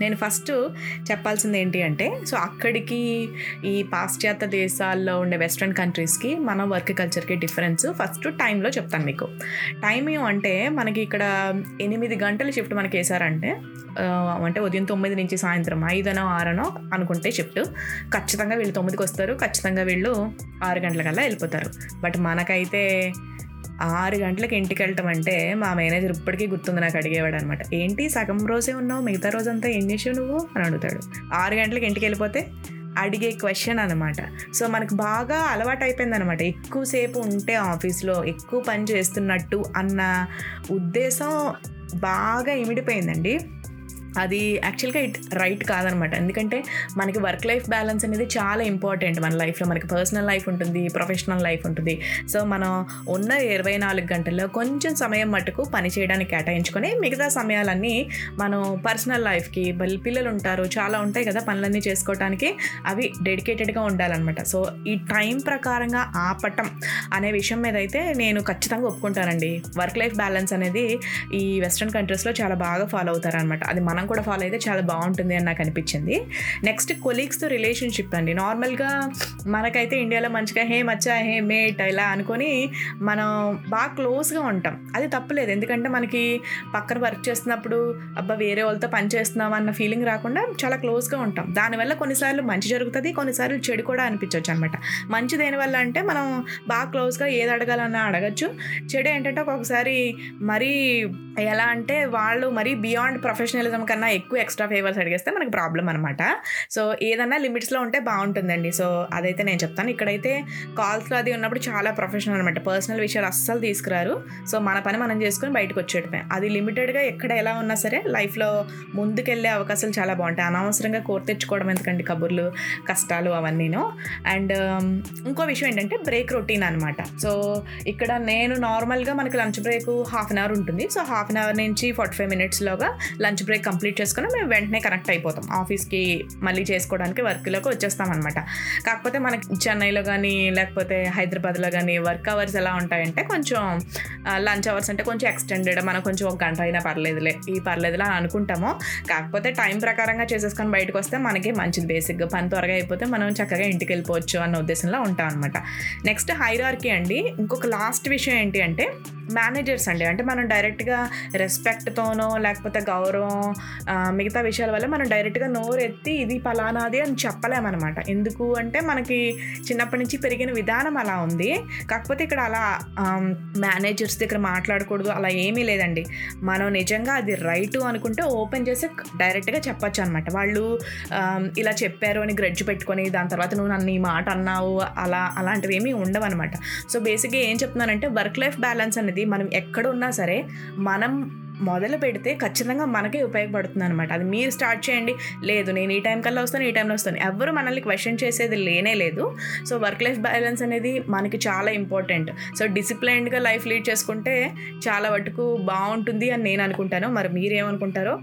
నేను ఫస్ట్ చెప్పాల్సింది ఏంటి అంటే సో అక్కడికి ఈ పాశ్చాత్య దేశాల్లో ఉండే వెస్ట్రన్ కంట్రీస్కి మన వర్క్ కల్చర్కి డిఫరెన్స్ ఫస్ట్ టైంలో చెప్తాను మీకు. టైం ఏమంటే మనకి ఇక్కడ ఎనిమిది గంటల షిఫ్ట్ మనకి వేసారంటే అంటే ఉదయం తొమ్మిది నుంచి సాయంత్రం ఐదనో ఆరనో అనుకుంటే షిఫ్ట్ ఖచ్చితంగా వీళ్ళు తొమ్మిదికి వస్తారు ఖచ్చితంగా వీళ్ళు ఆరు గంటలకల్లా వెళ్ళిపోతారు. బట్ మనకైతే ఆరు గంటలకు ఇంటికి వెళ్ళటం అంటే మా మేనేజర్ ఇప్పటికీ గుర్తుంది నాకు అడిగేవాడు అనమాట ఏంటి సగం రోజే ఉన్నావు? మిగతా రోజంతా ఏం చేసావు నువ్వు? అని అడుగుతాడు. ఆరు గంటలకు ఇంటికి వెళ్ళిపోతే అడిగే క్వశ్చన్ అనమాట సో మనకు బాగా అలవాటు అయిపోయింది అనమాట ఎక్కువసేపు ఉంటే ఆఫీస్లో ఎక్కువ పని చేస్తున్నట్టు అన్న ఉద్దేశం బాగా ఇమిడిపోయిందండి. అది యాక్చువల్గా ఇట్ రైట్ కాదనమాట. ఎందుకంటే మనకి వర్క్ లైఫ్ బ్యాలెన్స్ అనేది చాలా ఇంపార్టెంట్ మన లైఫ్లో మనకి పర్సనల్ లైఫ్ ఉంటుంది ప్రొఫెషనల్ లైఫ్ ఉంటుంది. సో మనం ఉన్న ఇరవై నాలుగు గంటల్లో కొంచెం సమయం మటుకు పని చేయడానికి కేటాయించుకొని మిగతా సమయాలన్నీ మనం పర్సనల్ లైఫ్కి పిల్లలు ఉంటారు చాలా ఉంటాయి కదా పనులన్నీ చేసుకోవడానికి అవి డెడికేటెడ్గా ఉండాలన్నమాట. సో ఈ టైం ప్రకారంగా ఆపటం అనే విషయం మీద అయితే నేను ఖచ్చితంగా ఒప్పుకుంటానండి. వర్క్ లైఫ్ బ్యాలెన్స్ అనేది ఈ వెస్ట్రన్ కంట్రీస్లో చాలా బాగా ఫాలో అవుతారనమాట అది మన కూడా ఫాలో అయితే చాలా బాగుంటుంది అని నాకు అనిపించింది. నెక్స్ట్ కొలీగ్స్తో రిలేషన్షిప్ అండి. నార్మల్గా మనకైతే ఇండియాలో మంచిగా హే మచ్చా హే మేట్ ఇలా అనుకొని మనం బాగా క్లోజ్గా ఉంటాం. అది తప్పులేదు. ఎందుకంటే మనకి పక్కన వర్క్ చేస్తున్నప్పుడు అబ్బా వేరే వాళ్ళతో పని చేస్తున్నాం అన్న ఫీలింగ్ రాకుండా చాలా క్లోజ్గా ఉంటాం. దానివల్ల కొన్నిసార్లు మంచి జరుగుతుంది కొన్నిసార్లు చెడు కూడా అనిపించవచ్చు అనమాట మంచి దేనివల్ల అంటే మనం బాగా క్లోజ్గా ఏది అడగాలన్నా అడగచ్చు. చెడు ఏంటంటే ఒక్కొక్కసారి మరీ ఎలా అంటే వాళ్ళు మరీ బియాండ్ ప్రొఫెషనలిజం కన్నా ఎక్కువ ఎక్స్ట్రా ఫేవర్స్ అడిగేస్తే మనకి ప్రాబ్లం అనమాట సో ఏదన్నా లిమిట్స్లో ఉంటే బాగుంటుందండి. సో అదైతే నేను చెప్తాను. ఇక్కడైతే కాల్స్లో అది ఉన్నప్పుడు చాలా ప్రొఫెషనల్ అనమాట పర్సనల్ విషయాలు అస్సలు తీసుకురారు. సో మన పని మనం చేసుకొని బయటకు వచ్చేటమే అది లిమిటెడ్గా ఎక్కడ ఎలా ఉన్నా సరే లైఫ్లో ముందుకెళ్ళే అవకాశాలు చాలా బాగుంటాయి. అనవసరంగా కోర్ తెచ్చుకోవడం ఎందుకండి కబుర్లు కష్టాలు అవన్నీను. అండ్ um, ఇంకో విషయం ఏంటంటే బ్రేక్ రొటీన్ అనమాట సో ఇక్కడ నేను నార్మల్గా మనకి lunch break half an hour ఉంటుంది. సో హాఫ్ అన్ అవర్ నుంచి ఫార్టీ ఫైవ్ మినిట్స్లోగా లంచ్ బ్రేక్ కంప్లీట్ చేసుకుని మేము వెంటనే కనెక్ట్ అయిపోతాం. ఆఫీస్కి మళ్ళీ చేసుకోవడానికి వర్క్లోకి వచ్చేస్తాం అనమాట కాకపోతే మనకి చెన్నైలో కానీ లేకపోతే హైదరాబాద్లో కానీ వర్క్ అవర్స్ ఎలా ఉంటాయంటే కొంచెం లంచ్ అవర్స్ అంటే కొంచెం ఎక్స్టెండెడ్ మనం కొంచెం ఒక గంట అయినా పర్లేదులే ఈ పర్లేదులే అని అనుకుంటాము. కాకపోతే టైం ప్రకారంగా చేసేసుకొని బయటకు వస్తే మనకి మంచిది బేసిక్గా. పని త్వరగా అయిపోతే మనం చక్కగా ఇంటికి వెళ్ళిపోవచ్చు అన్న ఉద్దేశంలో ఉంటాం అనమాట నెక్స్ట్ హైరార్కీ అండి. ఇంకొక లాస్ట్ విషయం ఏంటి అంటే మేనేజర్స్ అండి. అంటే మనం డైరెక్ట్గా రెస్పెక్ట్తోనో లేకపోతే గౌరవం మిగతా విషయాల వల్ల మనం డైరెక్ట్గా నోరెత్తి ఇది ఫలానాది అని చెప్పలేమన్నమాట ఎందుకు అంటే మనకి చిన్నప్పటి నుంచి పెరిగిన విధానం అలా ఉంది. కాకపోతే ఇక్కడ అలా మేనేజర్స్ దగ్గర మాట్లాడకూడదు అలా ఏమీ లేదండి. మనం నిజంగా అది రైట్ అనుకుంటే ఓపెన్ చేసి డైరెక్ట్గా చెప్పచ్చు అనమాట వాళ్ళు ఇలా చెప్పారు అని గ్రెడ్జ్ పెట్టుకొని దాని తర్వాత నువ్వు నన్ను ఈ మాట అన్నావు అలా అలాంటివి ఏమీ ఉండవన్నమాట సో బేసిక్గా ఏం చెప్తున్నానంటే వర్క్ లైఫ్ బ్యాలెన్స్ అనేది మనం ఎక్కడ ఉన్నా సరే మనం మొదలు పెడితే ఖచ్చితంగా మనకే ఉపయోగపడుతుంది అనమాట అది మీరు స్టార్ట్ చేయండి. లేదు నేను ఈ టైం కల్లా వస్తాను ఈ టైంలో వస్తాను. ఎవరు మనల్ని క్వశ్చన్ చేసేది లేనే లేదు. సో వర్క్ లైఫ్ బ్యాలెన్స్ అనేది మనకి చాలా ఇంపార్టెంట్. సో డిసిప్లైన్డ్గా లైఫ్ లీడ్ చేసుకుంటే చాలా వరకు బాగుంటుంది అని నేను అనుకుంటాను. మరి మీరేమనుకుంటారో?